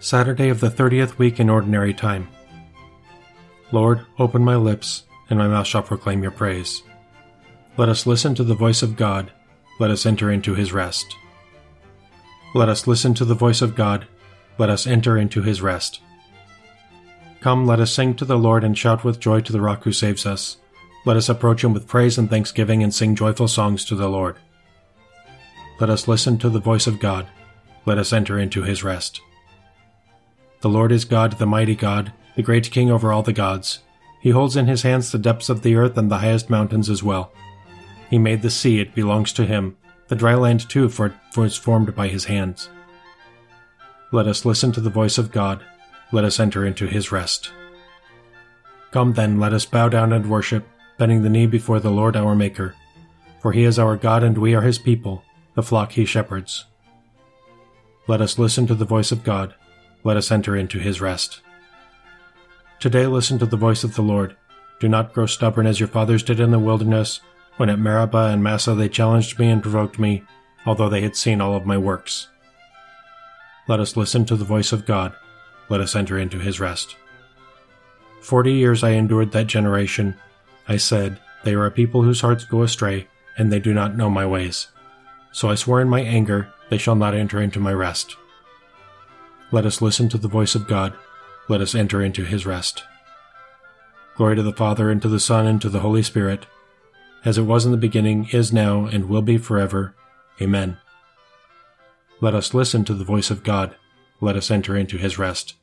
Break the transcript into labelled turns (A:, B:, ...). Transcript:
A: Saturday of the thirtieth week in Ordinary Time. Lord, open my lips, and my mouth shall proclaim your praise. Let us listen to the voice of God. Let us enter into his rest. Let us listen to the voice of God. Let us enter into his rest. Come, let us sing to the Lord and shout with joy to the rock who saves us. Let us approach him with praise and thanksgiving and sing joyful songs to the Lord. Let us listen to the voice of God. Let us enter into his rest. The Lord is God, the mighty God, the great King over all the gods. He holds in his hands the depths of the earth and the highest mountains as well. He made the sea, it belongs to him, the dry land too, for it was formed by his hands. Let us listen to the voice of God. Let us enter into his rest. Come then, let us bow down and worship, bending the knee before the Lord our Maker. For he is our God and we are his people, the flock he shepherds. Let us listen to the voice of God let us enter into his rest. Today listen to the voice of the Lord. Do not grow stubborn as your fathers did in the wilderness, when at Meribah and Massah they challenged me and provoked me, although they had seen all of my works. Let us listen to the voice of God. Let us enter into his rest. Forty years I endured that generation. I said, They are a people whose hearts go astray, and they do not know my ways. So I swore in my anger, They shall not enter into my rest. Let us listen to the voice of God. Let us enter into his rest. Glory to the Father, and to the Son, and to the Holy Spirit, as it was in the beginning, is now, and will be forever. Amen. Let us listen to the voice of God. Let us enter into his rest.